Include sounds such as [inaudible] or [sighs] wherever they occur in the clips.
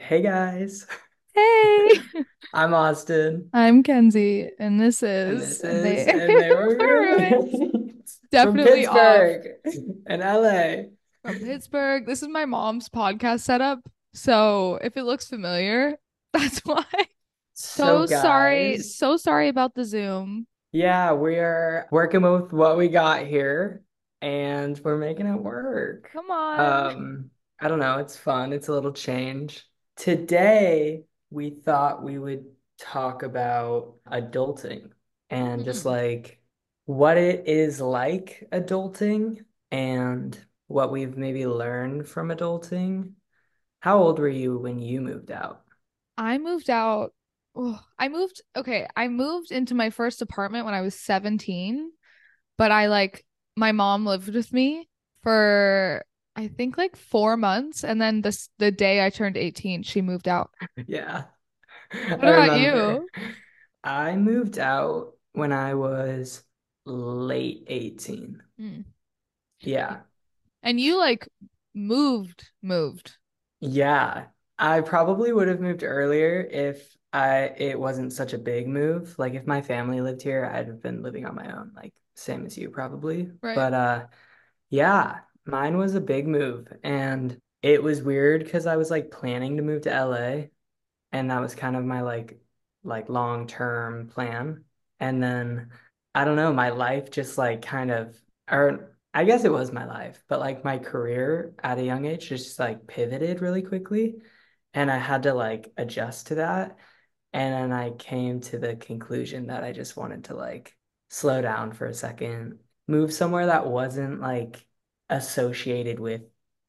Hey guys, Hey, [laughs] I'm Austin, I'm Kenzie, and this and is this is they [laughs] And They Were were roommates. Roommates from Definitely off Pittsburgh and LA. from Pittsburgh. This is my mom's podcast setup, so if it looks familiar, [laughs] that's why. So, So sorry, so sorry about the Zoom. yeah, we're working with what we got here, and we're making it work. Come on. Um, I don't know, it's fun, it's a little change. Today, we thought we would talk about adulting and just Mm. like what it is like adulting and what we've maybe learned from adulting. How old were you when you moved out? I moved out. Oh, I moved. Okay, I moved into my first apartment when I was 17, but I like my mom lived with me for I think like four months, and then this the day I turned 18, she moved out. [laughs] Yeah, What I about remember. you? I moved out when I was late 18. Hmm. Yeah. And you like moved, moved, Yeah, I probably would have moved earlier if I it wasn't such a big move. Like if my family lived here, I'd have been living on my own, like same as you probably. right? But uh yeah, mine was a big move and it was weird because I was like planning to move to LA and that was kind of my like like long-term plan. And then I don't know, my life just like kind of or I guess it was my life, but like my career at a young age just like pivoted really quickly and I had to like adjust to that. And then I came to the conclusion that I just wanted to like slow down for a second, move somewhere that wasn't like associated with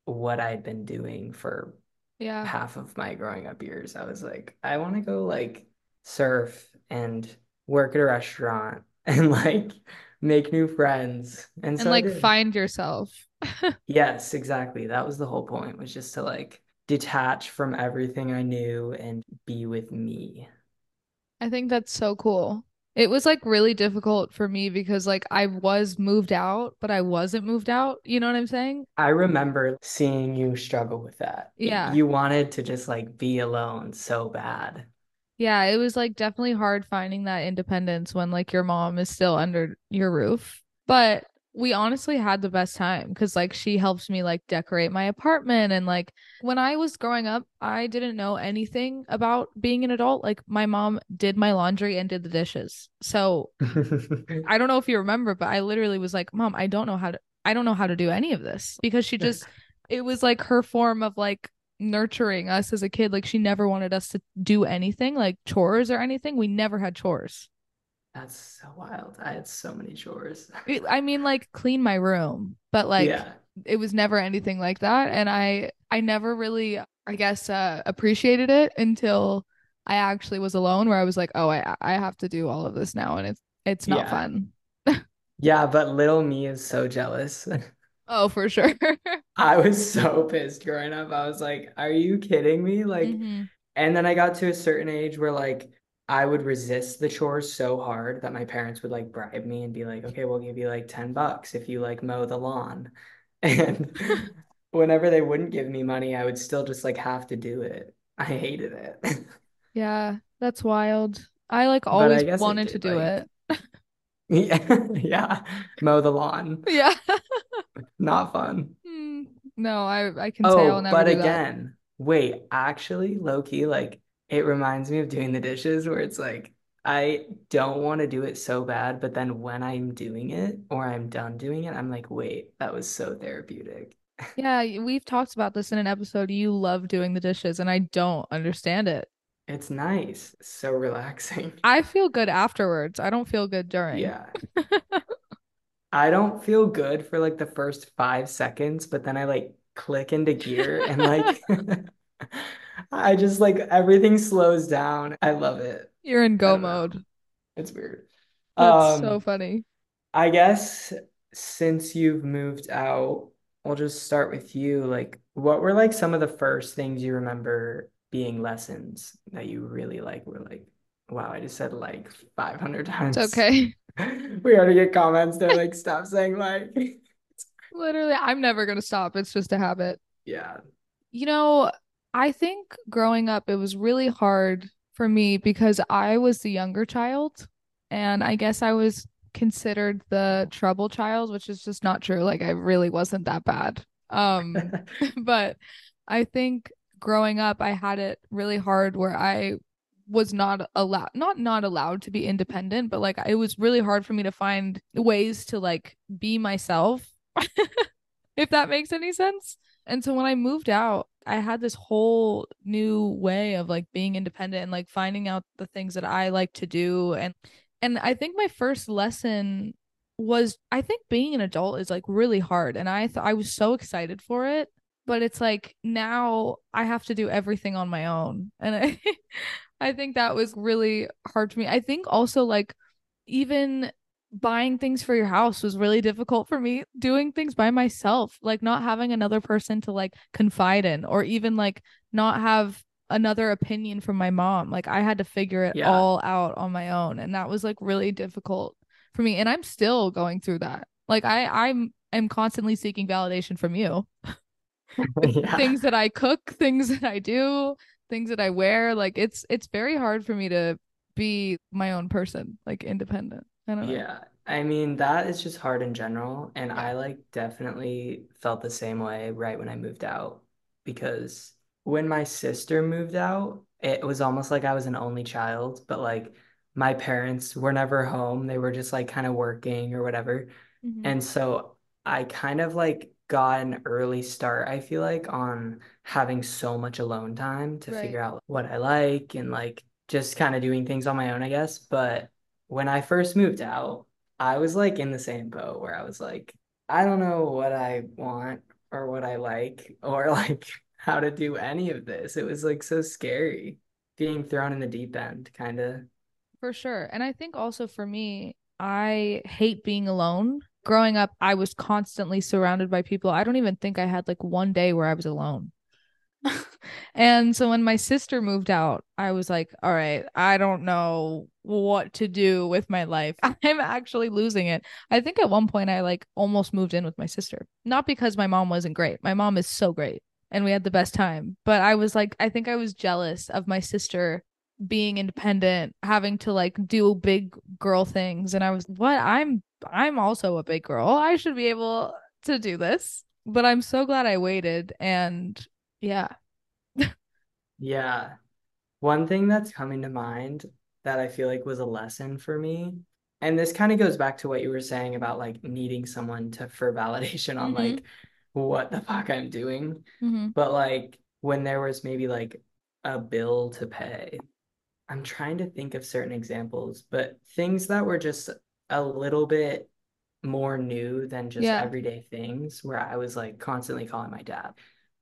what I'd been doing for Yeah. half of my growing up years. I was like, I want to go like surf and work at a restaurant [laughs] and like make new friends. And And so like find yourself. [laughs] Yes, exactly. That was the whole point, was just to like detach from everything I knew and be with me. I think that's so cool. It was like really difficult for me because like I was moved out, but I wasn't moved out. You know what I'm saying? I remember seeing you struggle with that. Yeah. You wanted to just like be alone so bad. Yeah, it was like definitely hard finding that independence when like your mom is still under your roof. But we honestly had the best time because like she helped me like decorate my apartment and like when I was growing up, I didn't know anything about being an adult. Like my mom did my laundry and did the dishes. So [laughs] I don't know if you remember, but I literally was like, "Mom, I don't know how to I don't know how to do any of this." Because she just it was like her form of like nurturing us as a kid. Like she never wanted us to do anything, like chores or anything. We never had chores. That's so wild. I had so many chores. I mean, like clean my room, but like Yeah. it was never anything like that. And I I never really, I guess, uh appreciated it until I actually was alone where I was like, "Oh, I I have to do all of this now and it's it's not Yeah. fun." Yeah, but little me is so jealous. [laughs] Oh, for sure. I was so pissed growing up. I was like, are you kidding me? Like, hmm and then I got to a certain age where like I would resist the chores so hard that my parents would like bribe me and be like, okay, we'll give you like 10 bucks if you like mow the lawn. [laughs] And [laughs] whenever they wouldn't give me money, I would still just like have to do it. I hated it. Yeah, that's wild. I like I always it wanted to do like, it. [laughs] yeah, yeah, mow the lawn. Yeah. Not fun. Hmm. No, I I can say I'll Oh, never but do that. again, wait, actually, low key, like it reminds me of doing the dishes where it's like I don't want to do it so bad, but then when I'm doing it or I'm done doing it, I'm like, wait, that was so therapeutic. [laughs] Yeah, we've talked about this in an episode. You love doing the dishes, and I don't understand it. It's nice, so relaxing. [laughs] I feel good afterwards. I don't feel good during. Yeah. I don't feel good for like the first five seconds, but then I like click into gear and like [laughs] I just like everything slows down. I love it. You're in go mode. It's weird. That's so Um, funny. I guess since you've moved out, we'll just start with you. Like, what were like some of the first things you remember being lessons that you really like were like, wow, I just said like 500 It's times. okay. [laughs] We already get comments. They're like, stop saying like. [laughs] Literally, I'm never gonna stop. It's just a habit. Yeah. You know, I think growing up, it was really hard for me because I was the younger child, and I guess I was considered the trouble child, which is just not true. Like I really wasn't that bad. Um, [laughs] [laughs] but I think growing up, I had it really hard where I was not allowed, not not allowed to be independent, but like it was really hard for me to find ways to like be myself, [laughs] if that makes any sense. And so when I moved out, I had this whole new way of like being independent and like finding out the things that I like to do and and I think my first lesson was I think being an adult is like really hard and I thought I was so excited for it but it's like now I have to do everything on my own and I [laughs] I think that was really hard for me. I think also like even buying things for your house was really difficult for me. Doing things by myself like not having another person to like confide in or even like not have another opinion from my mom. Like i had to figure it Yeah. all out on my own and that was like really difficult for me and i'm still going through that. Like i i'm i'm constantly seeking validation from you. [laughs] Yeah. things that i cook things that i do things that i wear like it's it's very hard for me to be my own person like independent i don't know Yeah. I mean, that is just hard in general. And I like definitely felt the same way right when I moved out because when my sister moved out, it was almost like I was an only child, but like my parents were never home. They were just like kind of working or whatever. hmm And so I kind of like got an early start, I feel like, on having so much alone time to right figure out what I like and like just kind of doing things on my own, I guess. But when I first moved out, I was like in the same boat where I was like, I don't know what I want or what I like or [laughs] like how to do any of this. It was like so scary being thrown in the deep end, kind of. For sure. And I think also for me, I hate being alone. Growing up, I was constantly surrounded by people. I don't even think I had like one day where I was alone. [laughs] And so when my sister moved out, I was like, all right, I don't know what to do with my life. [laughs] I'm actually losing it. I think at one point I like almost moved in with my sister. Not because my mom wasn't great. My mom is so great and we had the best time. But I was like, I think I was jealous of my sister being independent, having to like do big girl things. And I was, what? I'm I'm also a big girl. I should be able to do this. But I'm so glad I waited and yeah. [laughs] Yeah. One thing that's coming to mind that I feel like was a lesson for me, and this kind of goes back to what you were saying about like needing someone to for validation on Mm-hmm. like what the fuck I'm doing. Mm-hmm. But like when there was maybe like a bill to pay, I'm trying to think of certain examples, but things that were just a little bit more new than just Yeah, everyday things where I was like constantly calling my dad,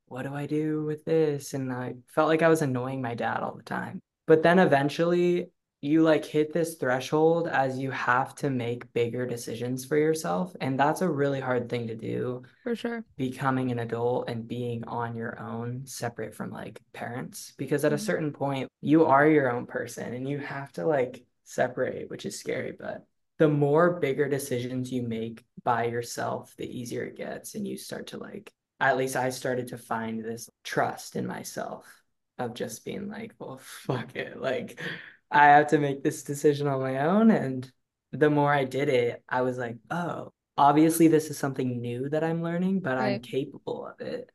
what do I do with this? And I felt like I was annoying my dad all the time. But then eventually you like hit this threshold as you have to make bigger decisions for yourself. And that's a really hard thing to do, for sure. becoming an adult and being on your own, separate from like parents. Because at a Mhm. certain point, you are your own person and you have to like separate, which is scary, but the more bigger decisions you make by yourself, the easier it gets. And you start to like, at least I started to find this trust in myself of just being like, well, [laughs] fuck it. Like, I have to make this decision on my own. And the more I did it, I was like, oh, obviously this is something new that I'm learning, but I'm capable of it.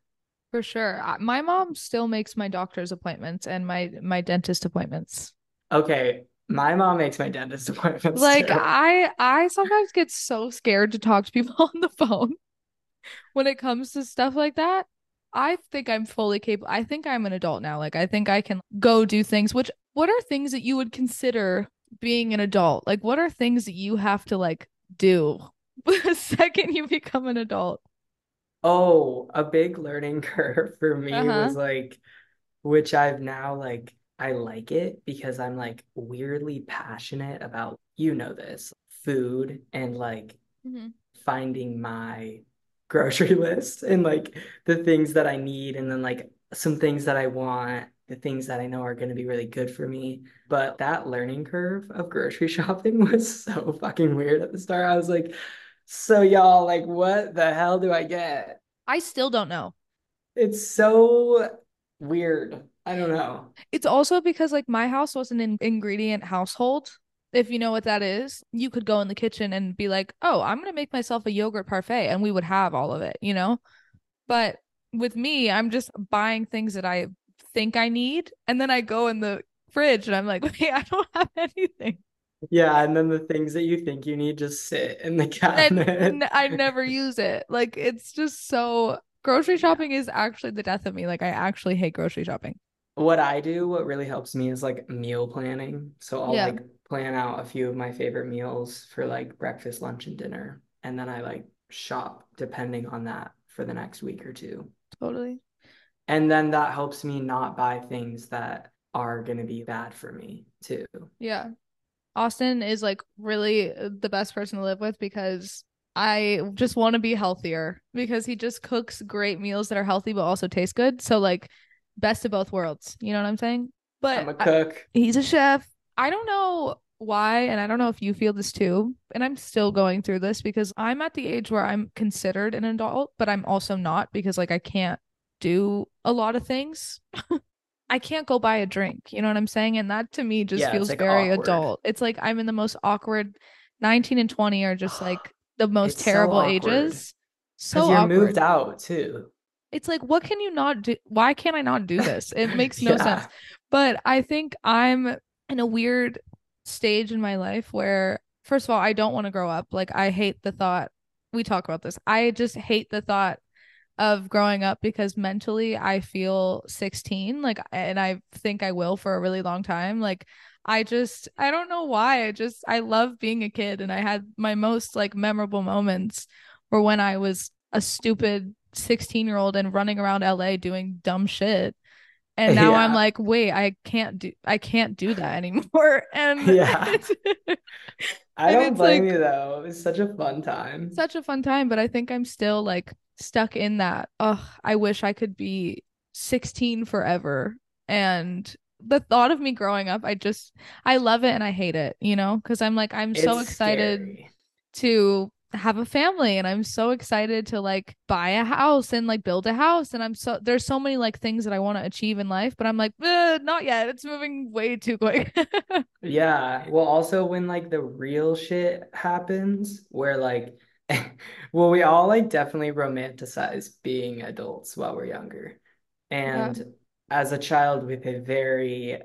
For sure. My mom still makes my doctor's appointments and my my dentist appointments. Okay, my mom makes my dentist [laughs] appointments Like too. I I sometimes get so scared to talk to people [laughs] on the phone when it comes to stuff like that. I think I'm fully capable. I think I'm an adult now. Like I think I can go do things. Which what are things that you would consider being an adult? Like what are things that you have to like do [laughs] the second you become an adult? Oh, a big learning [laughs] curve for me was Uh-huh. like, which I've now like, I like it because I'm like weirdly passionate about, you know, this food and like hmm finding my grocery [laughs] list and like the things that I need and then like some things that I want, the things that I know are going to be really good for me. But that learning curve of grocery [laughs] shopping was so fucking weird at the start. I was like, so y'all, like, what the hell do I get? I still don't know. It's so weird. I don't know. It's also because like my house was an in- ingredient household. If you know what that is, you could go in the kitchen and be like, "Oh, I'm going to make myself a yogurt parfait," and we would have all of it, you know? But with me, I'm just buying things that I think I need, and then I go in the fridge and I'm like, [laughs] "Wait, I don't have anything." Yeah, and then the things that you think you need just sit in the cabinet. And I never use it. Like it's just so grocery shopping is actually the death of me. Like I actually hate grocery shopping. What I do, what really helps me is like meal planning. So I'll Yeah, like plan out a few of my favorite meals for like breakfast, lunch, and dinner. And then I like shop depending on that for the next week or two. totally. And then that helps me not buy things that are going to be bad for me too. Yeah. Austin is like really the best person to live with because I just want to be healthier because he just cooks great meals that are healthy but also taste good. So like best of both worlds. You know what I'm saying? But I'm a I, cook. he's a chef. I don't know why, and I don't know if you feel this too. And I'm still going through this because I'm at the age where I'm considered an adult, but I'm also not because like I can't do a lot of things. [laughs] I can't go buy a drink. You know what I'm saying? And that to me just Yeah, feels like very awkward. adult. It's like I'm in the most awkward 19 and 20 are just [gasps] like the most It's so terrible awkward ages. So you're moved out too. It's like, what can you not do? Why can't I not do this? It makes no [laughs] sense. But I think I'm in a weird stage in my life where, first of all, I don't want to grow up. Like, I hate the thought. We talk about this. I just hate the thought of growing up because mentally I feel 16 like and I think I will for a really long time like I just I don't know why I just I love being a kid and I had my most like memorable moments were when I was a stupid 16 year old and running around LA doing dumb shit and now I'm like wait I can't do I can't do that anymore [laughs] and Yeah. [laughs] it's, I and don't it's blame like you though. It was such a fun time. such a fun time, but I think I'm still like stuck in that. Oh, I wish I could be 16 forever. And the thought of me growing up, I just I love it and I hate it, you know, because I'm like I'm so excited scary. to have a family and I'm so excited to like buy a house and like build a house and I'm so there's so many like things that I want to achieve in life, but I'm like, eh, not yet. It's moving way too quick. [laughs] Yeah. Well, also when like the real shit happens, where like, [laughs] well, we all like definitely romanticize being adults while we're younger. Yeah. And as a child with a very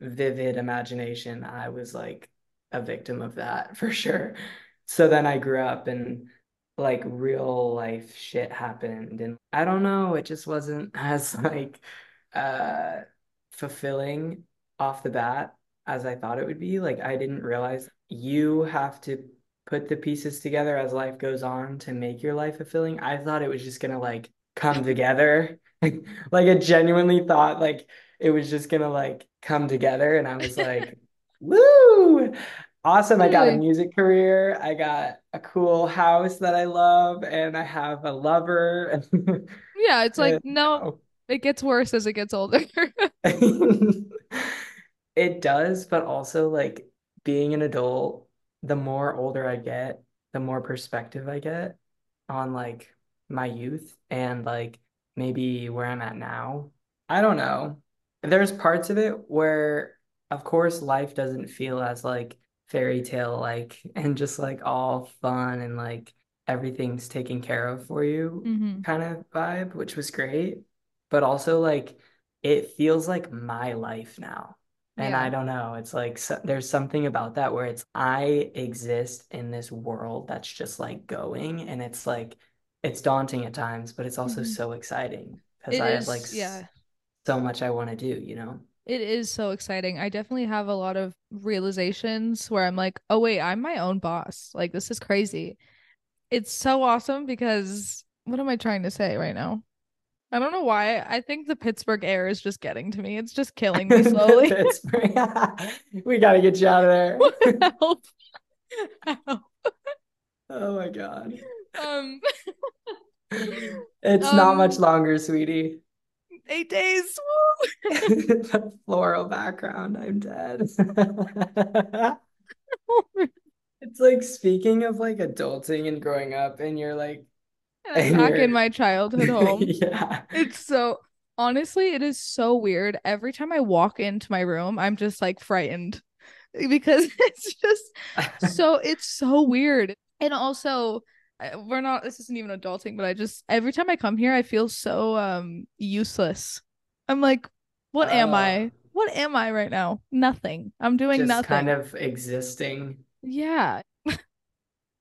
vivid imagination, I was like a victim of that [laughs] for sure. So then I grew up and like real life shit happened. And I don't know, it just wasn't [laughs] as like uh fulfilling off the bat as I thought it would be. Like I didn't realize you have to put the pieces together as life goes on to make your life fulfilling. I thought it was just gonna like come together. [laughs] Like I genuinely thought like it was just gonna like come together and I was like, [laughs] woo! Awesome. I got a music career. I got a cool house that I love and I have a lover. Yeah, it's [laughs] like no, no. it gets worse as it gets older. [laughs] It does, but also like being an adult, the more older I get, the more perspective I get on like my youth and like maybe where I'm at now. I don't know. There's parts of it where, of course, life doesn't feel as like fairy tale like [laughs] and just like all fun and like everything's taken care of for you hmm kind of vibe, which was great. But also like it feels like my life now. And Yeah. I don't know, it's like so, there's something about that where it's I exist in this world that's just like going and it's like it's daunting at times, but it's also hmm so exciting because I have like yeah, so much I want to do, you know? It is so exciting. I definitely have a lot of realizations where I'm like, oh, wait, I'm my own boss. Like, this is crazy. It's so awesome because what am I trying to say right now? I don't know why. I think the Pittsburgh air is just getting to me. It's just killing me [laughs] slowly. Pittsburgh. We got to get you out of there. [laughs] Help. Help. Oh my God. Um, It's not much um, longer, sweetie. Eight days. [laughs] The floral background, I'm dead. [laughs] It's like speaking of like adulting and growing up, and you're like, And and back in you're, my childhood home. [laughs] yeah, It's so. Honestly, it is so weird. Every time I walk into my room, I'm just like frightened because it's just so it's so weird. And also, we're not this isn't even adulting, but I just every time I come here, I feel so um useless. I'm like, what am Uh, I? What am I right now? Nothing. I'm doing just kind of existing. Yeah. [laughs]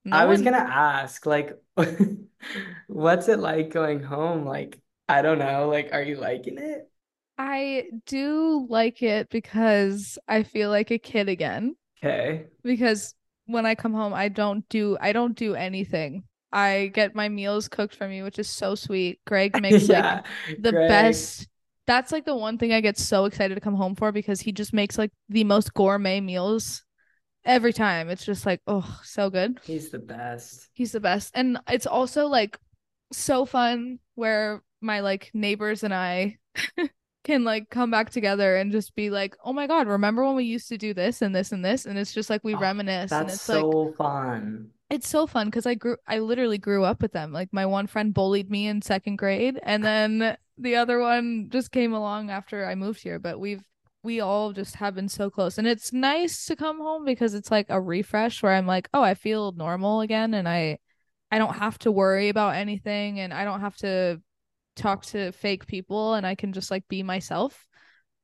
No I was one gonna ask, like, [laughs] what's it like going home? Like, I don't know. Like, are you liking it? I do like it because I feel like a kid again. Okay. Because when I come home, I don't do I don't do anything. I get my meals cooked for me, which is so sweet. Greg [laughs] makes like the Greg. best. That's like the one thing I get so excited to come home for because he just makes like the most gourmet meals every time. It's just like, oh, so good. He's the best. He's the best. And it's also like so fun where my like neighbors and I [laughs] can like come back together and just be like, "Oh my God, remember when we used to do this and this and this?" And it's just like we Oh, reminisce and that's it's like so fun. it's so fun because I grew I literally grew up with them. Like my one friend bullied me in second grade and then the other one just came along after I moved here, but we've we all just have been so close. And it's nice to come home because it's like a refresh where I'm like, "Oh, I feel normal again and I I don't have to worry about anything and I don't have to talk to fake people and I can just like be myself."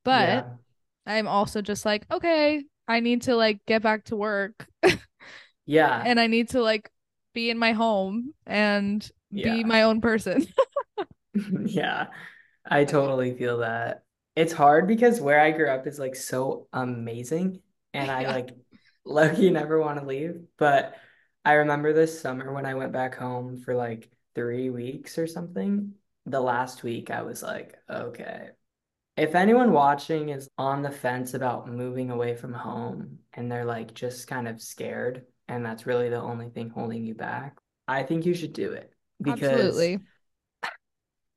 But Yeah. I'm also just like, okay, I need to like get back to work [laughs] Yeah. and I need to like be in my home and be my own person. [laughs] [laughs] Yeah. I totally feel that. It's hard because where I grew up is like so amazing and I yeah. like lucky never want to leave. But I remember this summer when I went back home for like three weeks or something. The last week I was like, okay, if anyone watching is on the fence about moving away from home and they're like just kind of scared and that's really the only thing holding you back, I think you should do it because Absolutely. [laughs] I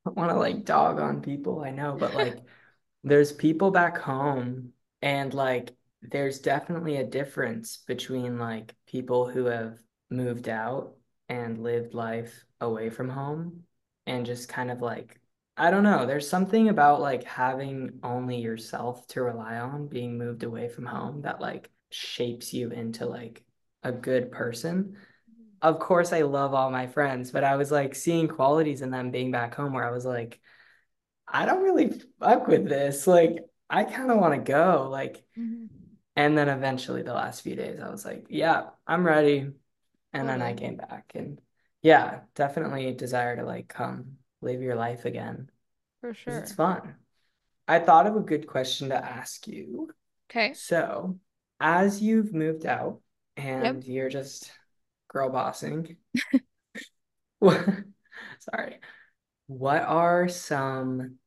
don't want to like dog on people, I know, but like [laughs] there's people back home and like there's definitely a difference between like people who have moved out and lived life away from home and just kind of like I don't know, there's something about like having only yourself to rely on being moved away from home that like shapes you into like a good person. Of course I love all my friends, but I was like seeing qualities in them being back home where I was like I don't really fuck with this. Like, I kind of want to go. Like, Mhm. and then eventually the last few days, I was like, yeah, I'm ready. And then I came back and yeah, definitely desire to like come live your life again For sure. it's fun. I thought of a good question to ask you. Okay. So, as you've moved out Yep. and you're just girl bossing, [laughs] [laughs] sorry, what are some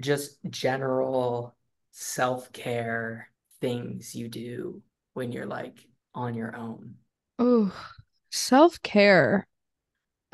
just general self-care things you do when you're like on your own? Oh, self-care. Like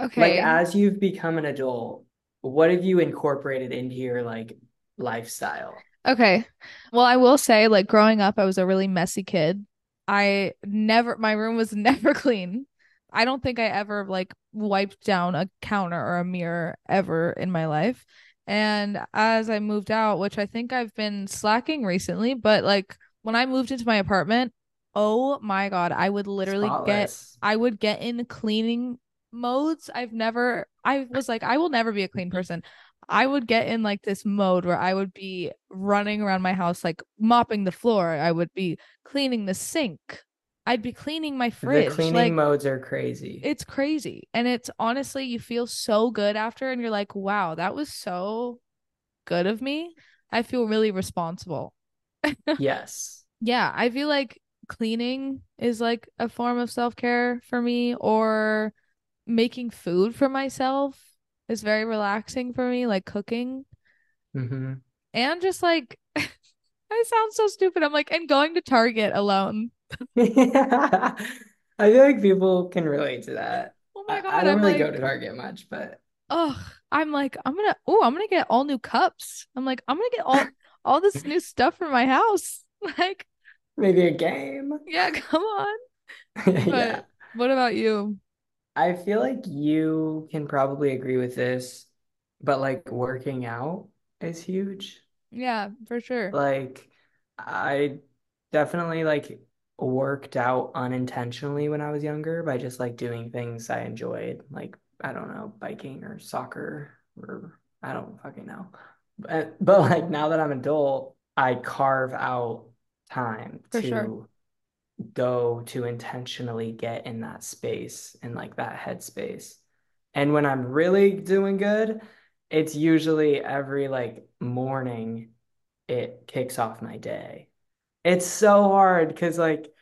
Okay. Like as you've become an adult, what have you incorporated into your like lifestyle? Okay. Well, I will say, like, growing up, I was a really messy kid. I never, my room was [laughs] never clean. I don't think I ever like wiped down a counter or a mirror ever in my life. And as I moved out, which I think I've been slacking recently, but like when I moved into my apartment, oh my God, I would literally get, I would get in cleaning modes. I've never, I was like, I will never be a clean person. I would get in like this mode where I would be running around my house, like mopping the floor. I would be cleaning the sink. I'd be cleaning my fridge. The cleaning Like modes are crazy. it's crazy. And it's honestly, you feel so good after, and you're like, wow, that was so good of me. I feel really responsible. [laughs] Yes. Yeah, I feel like cleaning is like a form of self care for me, or making food for myself is very relaxing for me, like cooking. hmm And just like, [laughs] I sound so stupid. I'm like, and going to Target alone. [laughs] Yeah. I feel like people can relate to that. Oh my I, I don't I'm really go to Target much, but oh, I'm like, I'm gonna, oh, I'm gonna get all new cups. I'm like, I'm gonna get all [laughs] all this new stuff for my house. Like, maybe a game. yeah, come on. Yeah. But what about you? I feel like you can probably agree with this, but like working out. is huge. Yeah, for sure. Like I definitely like worked out unintentionally when I was younger by just like doing things I enjoyed, like I don't know, biking or soccer or I don't fucking know. But, [laughs] but like now that I'm adult, I carve out time For sure. Go to intentionally get in that space and like that headspace. And when I'm really doing good, it's usually every like morning it kicks off my day. It's so hard because like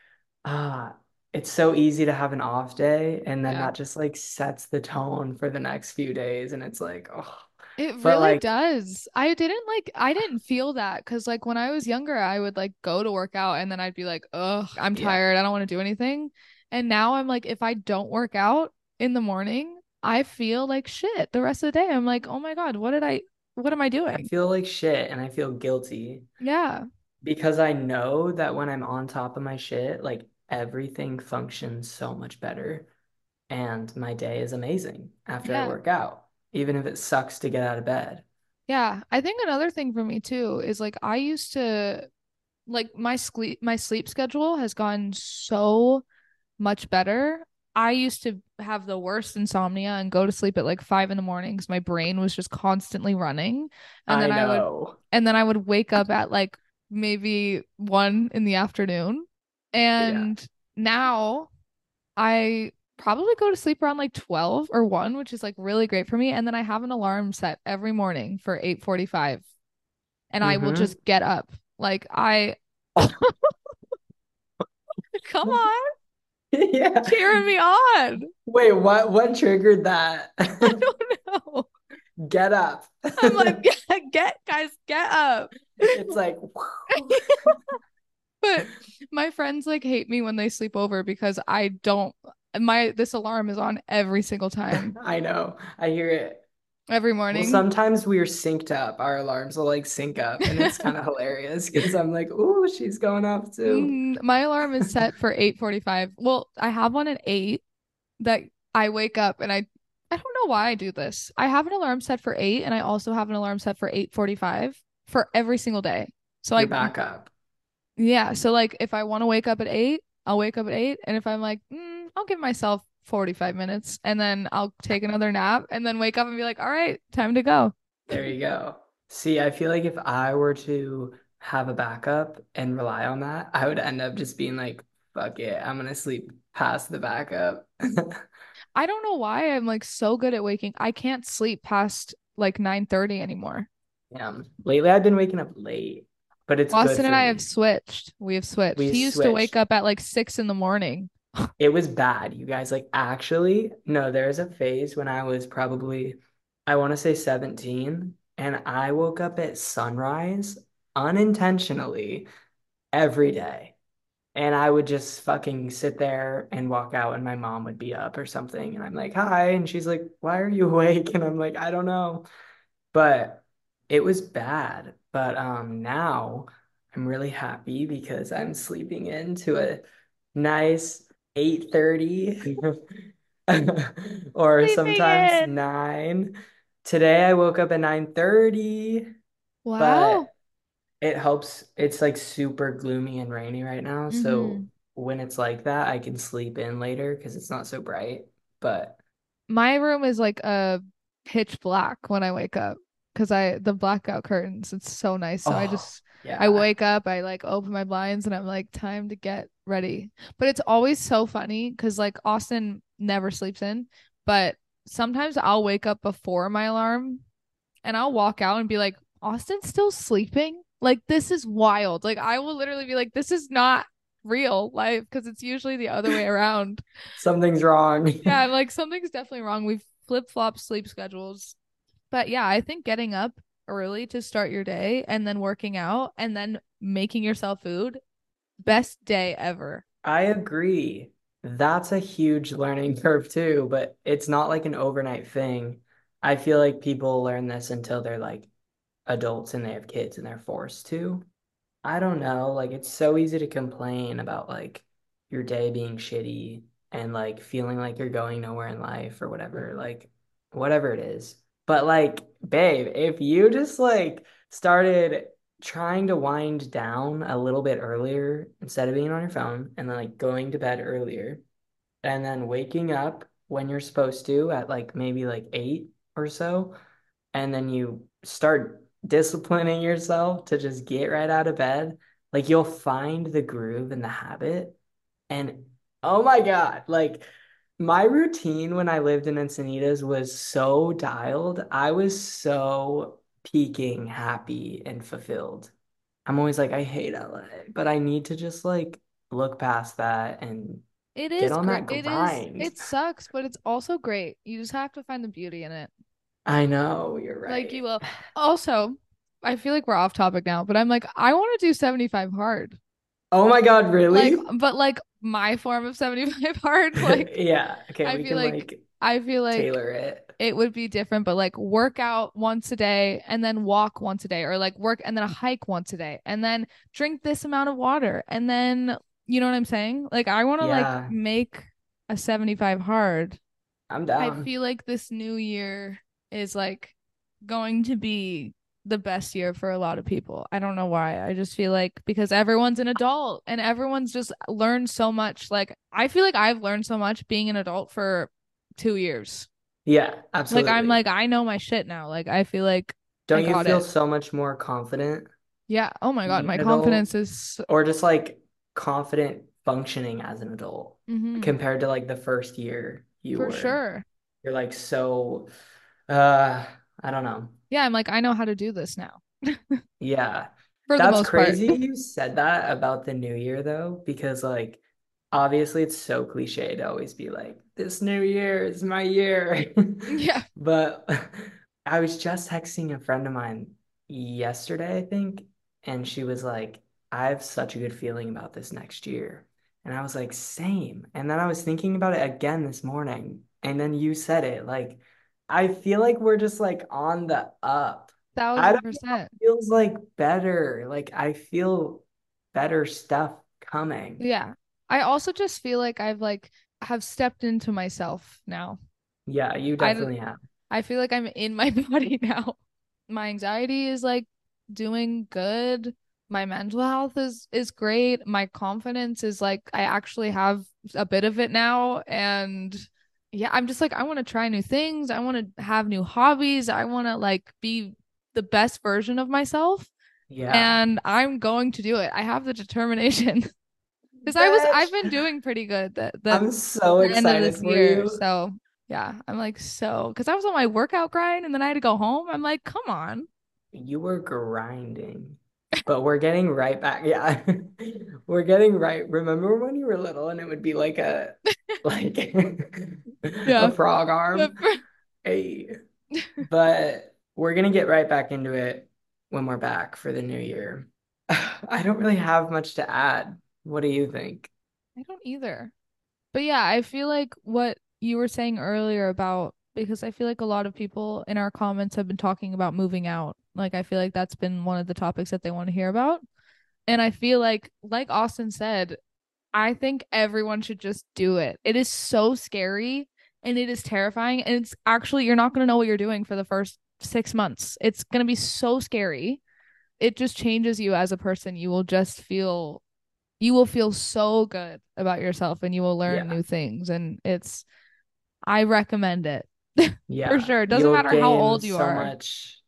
ah, it's so easy to have an off day and then Yeah. that just like sets the tone for the next few days and it's like oh It but really like does. I didn't like I didn't feel that because like when I was younger, I would like go to work out and then I'd be like, ugh, I'm yeah tired. I don't want to do anything. And now I'm like, if I don't work out in the morning, I feel like shit the rest of the day. I'm like, oh my God, what did I what am I doing?" I feel like shit and I feel guilty Yeah. because I know that when I'm on top of my shit, like everything functions so much better and my day is amazing after I work out, even if it sucks to get out of bed. Yeah. I think another thing for me too is like I used to like my sleep my sleep schedule has gotten so much better. I used to have the worst insomnia and go to sleep at like five in the morning because my brain was just constantly running. And then I I would and then I would wake up at like maybe one in the afternoon. Yeah. And now I probably go to sleep around like 12 or 1, which is like really great for me. And then I have an alarm set every morning for 8:45 and I will Mm-hmm. just get up. Like I [laughs] come [laughs] on, Yeah. cheering me on. Wait, what what triggered that? [laughs] I don't know. Get up. I'm like, yeah, get guys, get up. It's like But my friends like hate me when they sleep over because I don't my this alarm is on every single time, [laughs] I know. I hear it. every Well, morning. sometimes we're synced up. Our alarms will like sync up, and it's kind of [laughs] hilarious because I'm like, "Ooh, she's going off too." Mhm. My alarm is set for 8:45. Well, I have one at 8 that I wake up and I I don't know why I do this. I have an alarm set for 8 and I also have an alarm set for 8:45 for every single day. So like back up. yeah, so like if I want to wake up at 8, I'll wake up at 8 and if I'm like, mm, I'll give myself 45 minutes and then I'll take another nap and then wake up and be like, "All right, time to go." There you go. See, I feel like if I were to have a backup and rely on that, I would end up just being like, "Fuck it, I'm gonna sleep past the backup." [laughs] I don't know why I'm like so good at waking. I can't sleep past like 9:30 anymore. Yeah. Lately, I've been waking up late, but it's good Austin and I have switched. We have switched. We He used to wake up at like six in the morning. It was bad, you guys. Like, actually, no, there was a phase when I was probably, I want to say 17, and I woke up at sunrise unintentionally every day. And I would just fucking sit there and walk out, and my mom would be up or something. And I'm like, hi. And she's like, why are you [laughs] awake? And I'm like, I don't know. But it was bad. But um now I'm really happy because I'm sleeping into a nice 8:30 [laughs] or Sleeping sometimes in. 9. Today I woke up at 9:30, Wow. but it helps. It's like super gloomy and rainy right now, so hmm when it's like that, I can sleep in later because it's not so bright. But My room is like a pitch black when I wake up because I the blackout curtains. It's so nice. So I oh, just I wake up, I like open my blinds, and I'm like, time to get ready. But it's always so funny because like Austin never sleeps in, but sometimes I'll wake up before my alarm and I'll walk out and be like, Austin's still sleeping? Like, this is wild. Like, I will literally be like, this is not real life because it's usually the other way [laughs] around. Something's wrong. Yeah, I'm [laughs] like, something's definitely wrong. We've flip flop sleep schedules. But yeah, I think getting up early to start your day and then working out and then making yourself food, best day ever. I agree. That's a huge learning [laughs] curve too, but it's not like an overnight thing. I feel like people learn this until they're like adults and they have kids and they're forced to. I don't know, like it's so easy to complain about like your day being shitty and like feeling like you're going nowhere in life or whatever, like whatever it is. But like, babe, if you just like started trying to wind down a little bit earlier instead of being on your phone and then like going to bed earlier and then waking up when you're supposed to at like maybe like eight or so, and then you start disciplining yourself to just get right out of bed, like you'll find the groove and the habit. And oh my God, like my routine when I lived in Encinitas was so dialed. I was so peaking happy and fulfilled. I'm always like, I hate LA, but I need to just like look past that and It get on great. that It is, grind. it sucks, but it's also great. You just have to find the beauty in it. I know, you're right. Like you will. Also, I feel like we're off topic now, but I'm like, I want to do 75 hard. Oh my God, Like, really? but like my form of 75 hard, [laughs] like Yeah. Okay, I we feel can like like I feel like tailor it. it would be different, but like work out once a day and then walk once a day, or like work and then a hike once a day, and then drink this amount of water, and then you know what I'm saying? Like I want to like make a 75 hard. I'm down. I feel like this new year is like going to be the best year for a lot of people. I don't know why. I just feel like because everyone's an adult and everyone's just learned so much. Like I feel like I've learned so much being an adult for two years. Yeah, absolutely. Like I'm like I know my shit now. Like I feel like I Don't you feel it. so much more confident Yeah. Oh my God. My adult confidence is or just like confident functioning as an adult hmm compared to like the first year you for were? sure. You're like so uh I don't know. Yeah, I'm like I know how to do this now [laughs] Yeah. for the That's most part. crazy you said that about the new year though, because like obviously it's so cliche to always be like, this new year is my year. [laughs] yeah. But I was just texting a friend of mine yesterday, I think, and she was like, I have such a good feeling about this next year. And I was like, same. And then I was thinking about it again this morning, and then you said it. Like, I feel like we're just like on the up. Thousand percent. feels like better. Like I feel better stuff coming. Yeah. I also just feel like I've like have stepped into myself now. Yeah, you I definitely have. I feel like I'm in my [laughs] body now. My anxiety is like doing good. My mental health is is great. My confidence is like I actually have a bit of it now and yeah, I'm just like I want to try new things. I want to have new hobbies. I want to like be the best version of myself Yeah. and I'm going to do it. I have the determination. [laughs] Because I was I've been doing pretty good that I'm so the end of excited this for year. you. So yeah, I'm like so because I was on my workout grind and then I had to go home. I'm like, come on. You were grinding, but we're getting right back. Yeah. [laughs] We're getting right. Remember when you were little and it would be like a like [laughs] a frog arm? [laughs] Hey. But we're gonna get right back into it when we're back for the new year. [sighs] I don't really have much to add. What do you think? I don't either. But yeah, I feel like what you were saying earlier about because I feel like a lot of people in our comments have been talking about moving out. Like I feel like that's been one of the topics that they want to hear about. And I feel like like Austin said, I think everyone should just do it. It is so scary and it is terrifying. And it's actually, you're not going to know what you're doing for the first six months. It's going to be so scary. It just changes you as a person. You will just feel, you will feel so good about yourself and you will learn Yeah. new things. And it's, I recommend it [laughs] for sure. It doesn't You'll matter how old you so are. much.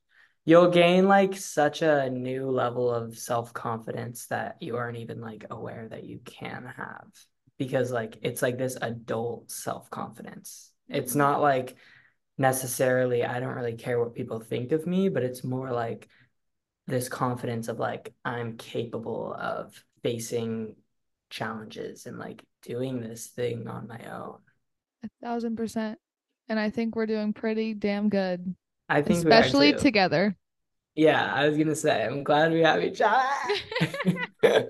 You'll gain like such a new level of self-confidence that you aren't even like aware that you can have. Because like it's like this adult self-confidence. It's not like necessarily I don't really care what people think of me, but it's more like this confidence of like I'm capable of facing challenges and like doing this thing on my own. A thousand percent. And I think we're doing pretty damn good, I think especially together. Yeah, I was gonna say, I'm glad we have each other. [laughs]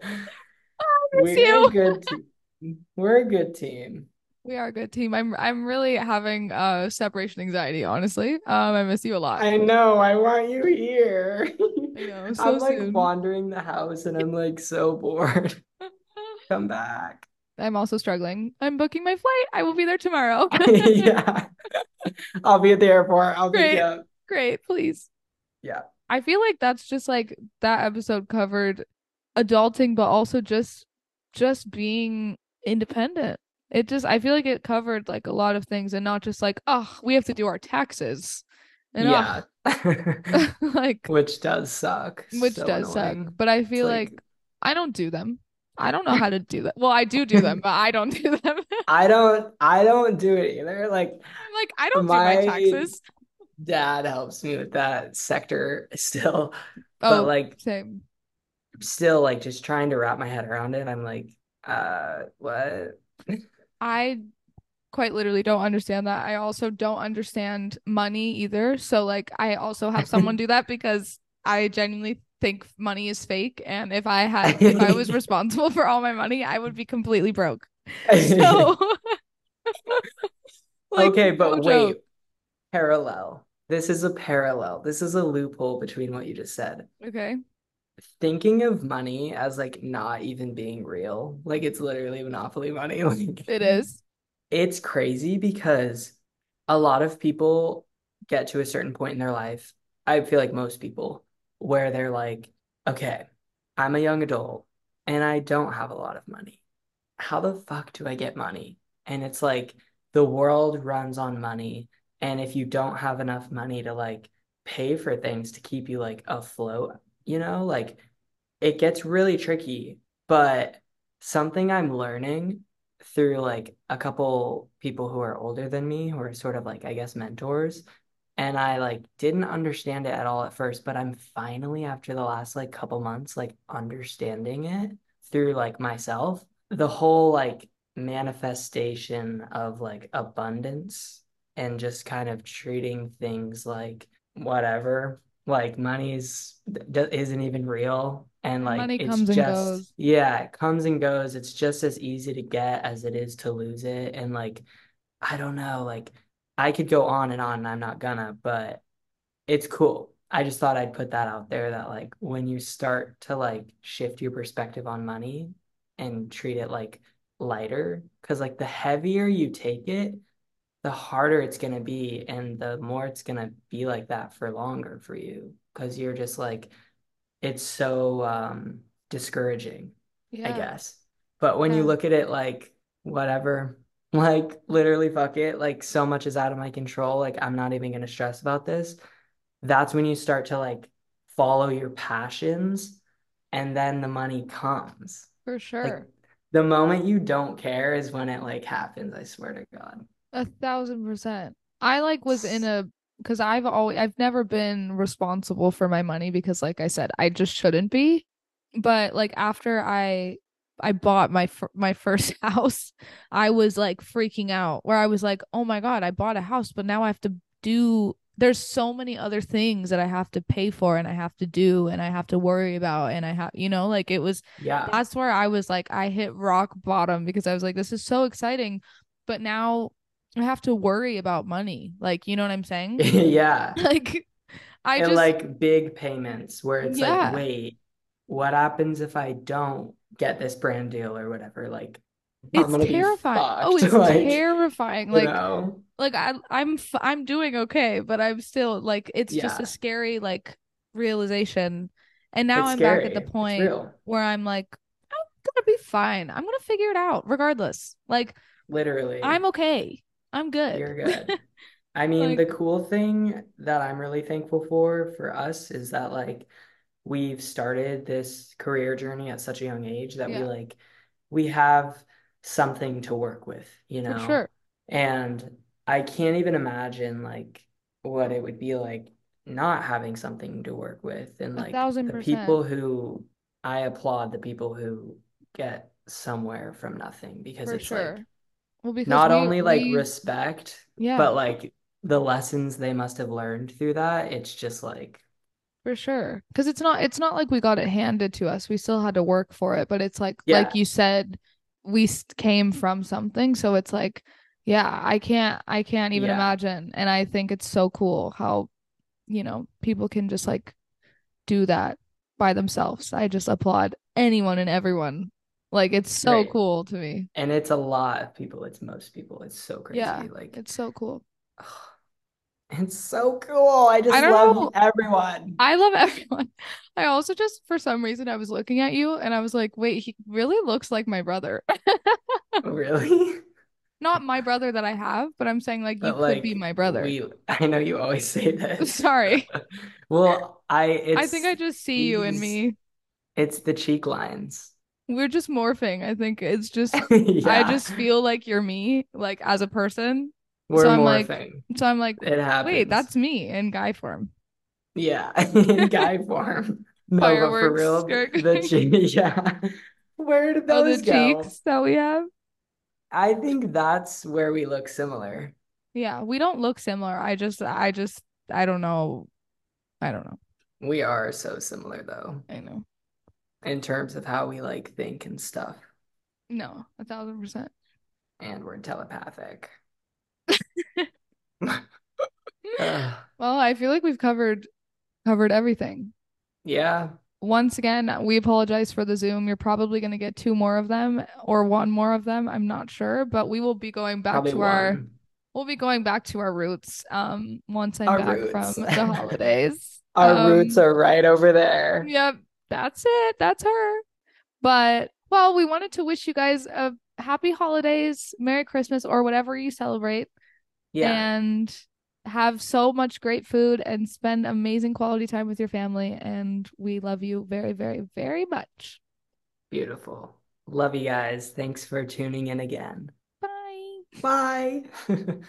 Miss We're a good team. We're a good team. We are a good team. I'm I'm really having uh separation anxiety, honestly. Um, I miss you a lot. I know, I want you here. I know, [laughs] so I'm like soon. wandering the house and I'm like so bored. [laughs] Come back. I'm also struggling. I'm booking my flight. I will be there tomorrow. [laughs] Yeah. I'll be at the airport. I'll pick you Great. Great, please. Yeah. I feel like that's just like that episode covered adulting, but also just just being independent. It just I feel like it covered like a lot of things and not just like, oh, we have to do our taxes. And Yeah. oh [laughs] [laughs] like Which does suck. which So does suck. But I feel like like I don't do them. I don't know how to do that. Well, I do do them, but I don't do them. [laughs] I don't I don't do it either. Like I'm like, I don't do my my taxes. dad helps me with that sector still, but Oh, like same. still like just trying to wrap my head around it. I'm like, uh, what? I quite literally don't understand that. I also don't understand money either. So like I also have someone do that because I genuinely think money is fake and if I had [laughs] if I was responsible for all my money, I would be completely broke. [laughs] So [laughs] like Okay, no but joke. wait, parallel. This is a parallel. This is a loophole between what you just said. Okay. Thinking of money as like not even being real, like it's literally monopoly money. Like It is. it's crazy because a lot of people get to a certain point in their life. I feel like most people where they're like, okay, I'm a young adult and I don't have a lot of money. How the fuck do I get money? And it's like the world runs on money. And if you don't have enough money to like pay for things to keep you like afloat, you know, like it gets really tricky. But something I'm learning through like a couple people who are older than me, who are sort of like, I guess, mentors. And I like didn't understand it at all at first, but I'm finally, after the last like couple months, like understanding it through like myself. The whole like manifestation of like abundance and just kind of treating things like whatever, like money's d isn't even real. And like Money it's comes and just, goes. yeah, it comes and goes. It's just as easy to get as it is to lose it. And like, I don't know, like I could go on and on and I'm not gonna, but it's cool. I just thought I'd put that out there that like when you start to like shift your perspective on money and treat it like lighter, because like the heavier you take it, the harder it's gonna be and the more it's gonna be like that for longer for you. Because you're just like it's so um discouraging, yeah. I guess. But when you look at it like whatever, like literally fuck it, like so much is out of my control, like I'm not even gonna stress about this. That's when you start to like follow your passions and then the money comes. For Like sure. the moment you don't care is when it like happens, I swear to God. A thousand percent. I like was in a [sighs] because I've always I've never been responsible for my money because like I said, I just shouldn't be. But like after I I bought my fir- my first [laughs] house, I was like freaking out where I was like, "Oh my God, I bought a house, but now I have to do there's so many other things that I have to pay for and I have to do and I have to worry about and I have, you know, like it was Yeah. that's where I was like, I hit rock bottom because I was like, this is so exciting, but now I have to worry about money. Like, you know what I'm saying? [laughs] Yeah. [laughs] Like, I And just, like big payments where it's like, wait, what happens if I don't get this brand deal or whatever? Like, it's terrifying. Oh, [laughs] it's Like, terrifying. you Like, know? like I, I'm, f- I'm doing okay, but I'm still like, it's just a scary like realization. And now It's I'm back at the point where I'm like, I'm gonna be fine. I'm gonna figure it out regardless. Like, Literally, I'm okay. I'm good. you're good. [laughs] I mean, Like, the cool thing that I'm really thankful for for us is that like we've started this career journey at such a young age that we like we have something to work with, you for know? sure. And I can't even imagine like what it would be like not having something to work with. And like the people who I applaud the people who get somewhere from nothing because For it's like. Well, because not we only like we respect, but like the lessons they must have learned through that. It's just like, for sure. Because it's not it's not like we got it handed to us. We still had to work for it, but it's like like you said, we came from something, so it's like yeah, I can't I can't even yeah, imagine. And I think it's so cool how, you know, people can just like do that by themselves. I just applaud anyone and everyone. Like it's so great. cool to me. And it's a lot of people. It's most people. It's so crazy Yeah, crazy. Like, it's so cool. It's so cool. I I just don't love know. everyone. I love [laughs] everyone. I also just, for some reason, I was looking at you and I was like, wait, he really looks like my brother. Oh, [laughs] really? Not my brother that I have, but I'm saying like you But could be my brother. we I know you always say that. [laughs] Sorry. Well, I I think I just see you and me. it's the cheek lines. We're just morphing. I think it's just, I just feel like you're me, like as a person. So We're I'm like, morphing. so I'm like, It happens. wait, that's me in guy form. Yeah. [laughs] In guy form. No, but for real, the [laughs] cheeks. [laughs] yeah. Where did Oh, the those go? cheeks that we have. I think that's where we look similar. Yeah, we don't look similar. I just, I just, I don't know. I don't know. We are so similar though, I know. in terms of how we like think and stuff. No, a thousand percent. And we're telepathic. [laughs] [sighs] Well, I feel like we've covered covered everything. yeah, Once again, we apologize for the Zoom. You're probably going to get two more of them or one more of them. I'm not sure, but we will be going back probably to our we'll be going back to our roots um once I'm Our back from the [laughs] holidays. Our roots Um are right over there. yep, that's it. That's her. But well, we wanted to wish you guys a happy holidays, Merry Christmas or whatever you celebrate Yeah, and have so much great food and spend amazing quality time with your family and we love you very very very much. beautiful. Love you guys. Thanks for tuning in again. Bye. Bye. [laughs]